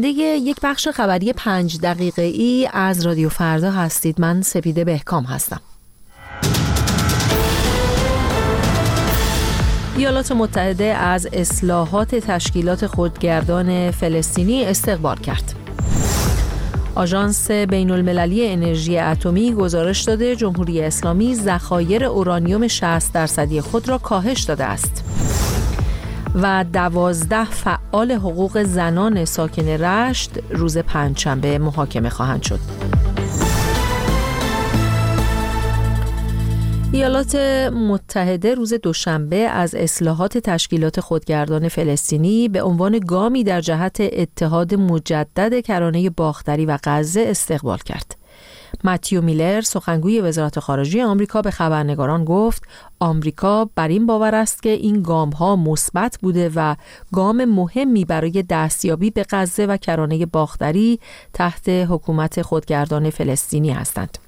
دیگه یک بخش خبری پنج دقیقه ای از رادیو فردا هستید من سپیده بهکام هستم ایالات متحده از اصلاحات تشکیلات خودگردان فلسطینی استقبال کرد. آژانس بین المللی انرژی اتمی گزارش داده جمهوری اسلامی ذخایر اورانیوم 60 درصدی خود را کاهش داده است. و دوازده فعال حقوق زنان ساکن رشت روز پنجشنبه محاکمه خواهند شد. ایالات متحده روز دوشنبه از اصلاحات تشکیلات خودگردان فلسطینی به عنوان گامی در جهت اتحاد مجدد کرانه باختری و غزه استقبال کرد. متیو میلر سخنگوی وزارت خارجه آمریکا به خبرنگاران گفت آمریکا بر این باور است که این گام ها مثبت بوده و گام مهمی برای دستیابی به غزه و کرانه باختری تحت حکومت خودگردان فلسطینی هستند.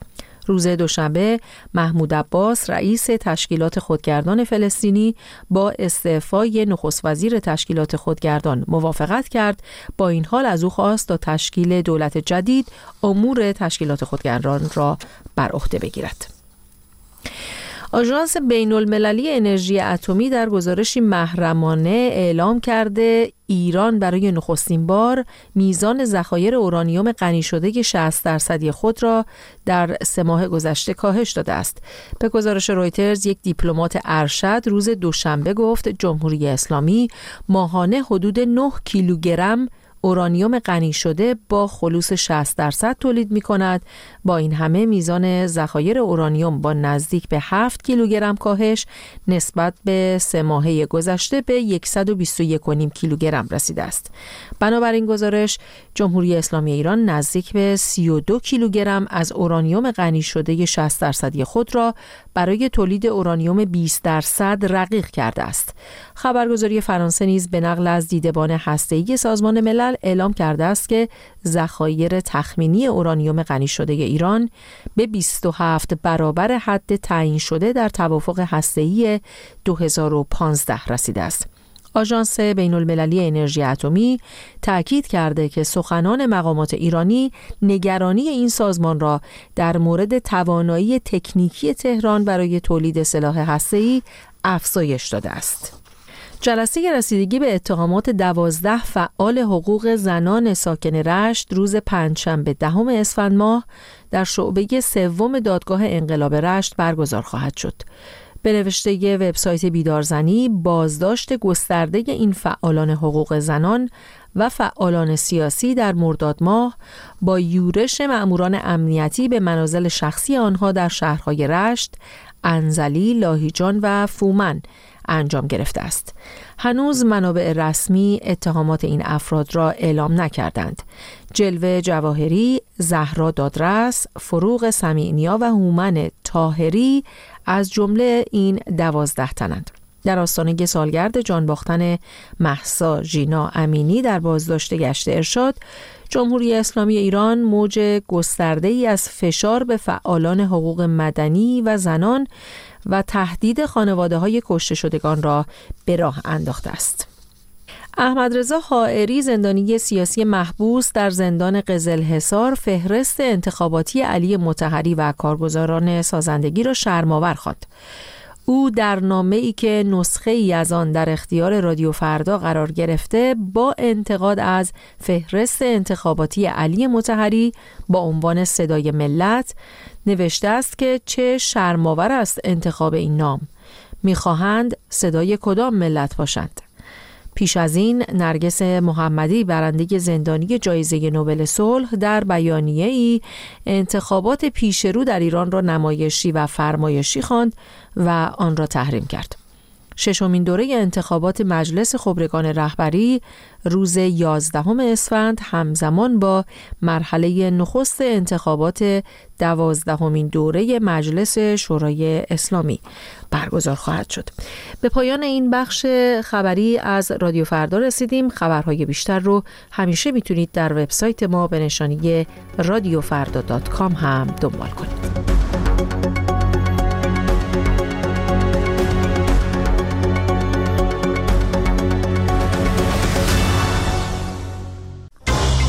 روز دوشنبه محمود عباس رئیس تشکیلات خودگردان فلسطینی با استعفای نخست وزیر تشکیلات خودگردان موافقت کرد. با این حال از او خواست تا تشکیل دولت جدید امور تشکیلات خودگردان را بر عهده بگیرد. آژانس بین المللی انرژی اتمی در گزارشی محرمانه اعلام کرده ایران برای نخستین بار میزان ذخایر اورانیوم غنی شده 60 درصدی خود را در سه ماه گذشته کاهش داده است. به گزارش رویترز یک دیپلمات ارشد روز دوشنبه گفت جمهوری اسلامی ماهانه حدود 9 کیلوگرم اورانیوم غنی شده با خلوص 60 درصد تولید می کند با این همه میزان ذخایر اورانیوم با نزدیک به 7 کیلوگرم کاهش نسبت به سه ماهه گذشته به 121.5 کیلوگرم رسیده است بنابراین گزارش جمهوری اسلامی ایران نزدیک به 32 کیلوگرم از اورانیوم غنی شده 60 درصدی خود را برای تولید اورانیوم 20 درصد رقیق کرده است. خبرگزاری فرانسه نیز به نقل از دیدبان هسته‌ای سازمان ملل اعلام کرده است که ذخایر تخمینی اورانیوم غنی شده ایران به 27 برابر حد تعیین شده در توافق هسته‌ای 2015 رسیده است. آژانس بین المللی انرژی اتمی تاکید کرده که سخنان مقامات ایرانی نگرانی این سازمان را در مورد توانایی تکنیکی تهران برای تولید سلاح هسته‌ای افزایش داده است. جلسه رسیدگی به اتهامات دوازده فعال حقوق زنان ساکن رشت روز پنجشنبه دهم اسفند ماه در شعبه سوم دادگاه انقلاب رشت برگزار خواهد شد. به نوشته وبسایت بیدارزنی بازداشت گسترده این فعالان حقوق زنان و فعالان سیاسی در مرداد ماه با یورش مأموران امنیتی به منازل شخصی آنها در شهرهای رشت، انزلی، لاهیجان و فومن انجام گرفته است. هنوز منابع رسمی اتهامات این افراد را اعلام نکردند. جلوه جواهری، زهرا دادرس، فروغ سمیعنیا و هومن تاهری از جمله این دوازده تنند. در آستانه سالگرد جان باختن محسا ژینا امینی در بازداشت گشت ارشاد جمهوری اسلامی ایران موج گسترده ای از فشار به فعالان حقوق مدنی و زنان و تهدید خانواده های کشته شدگان را به راه انداخته است. احمد رضا حائری زندانی سیاسی محبوس در زندان قزل حصار فهرست انتخاباتی علی متحری و کارگزاران سازندگی را شرماور خواند. او در نامه ای که نسخه ای از آن در اختیار رادیو فردا قرار گرفته با انتقاد از فهرست انتخاباتی علی متحری با عنوان صدای ملت نوشته است که چه شرماور است انتخاب این نام. می‌خواهند صدای کدام ملت باشند؟ پیش از این نرگس محمدی برنده زندانی جایزه نوبل صلح در بیانیه ای انتخابات پیشرو در ایران را نمایشی و فرمایشی خواند و آن را تحریم کرد. ششمین دوره انتخابات مجلس خبرگان رهبری روز 11 اسفند همزمان با مرحله نخست انتخابات دوازدهمین دوره مجلس شورای اسلامی برگزار خواهد شد. به پایان این بخش خبری از رادیو فردا رسیدیم. خبرهای بیشتر رو همیشه می‌تونید در وبسایت ما به نشانی رادیوفردا هم دنبال کنید.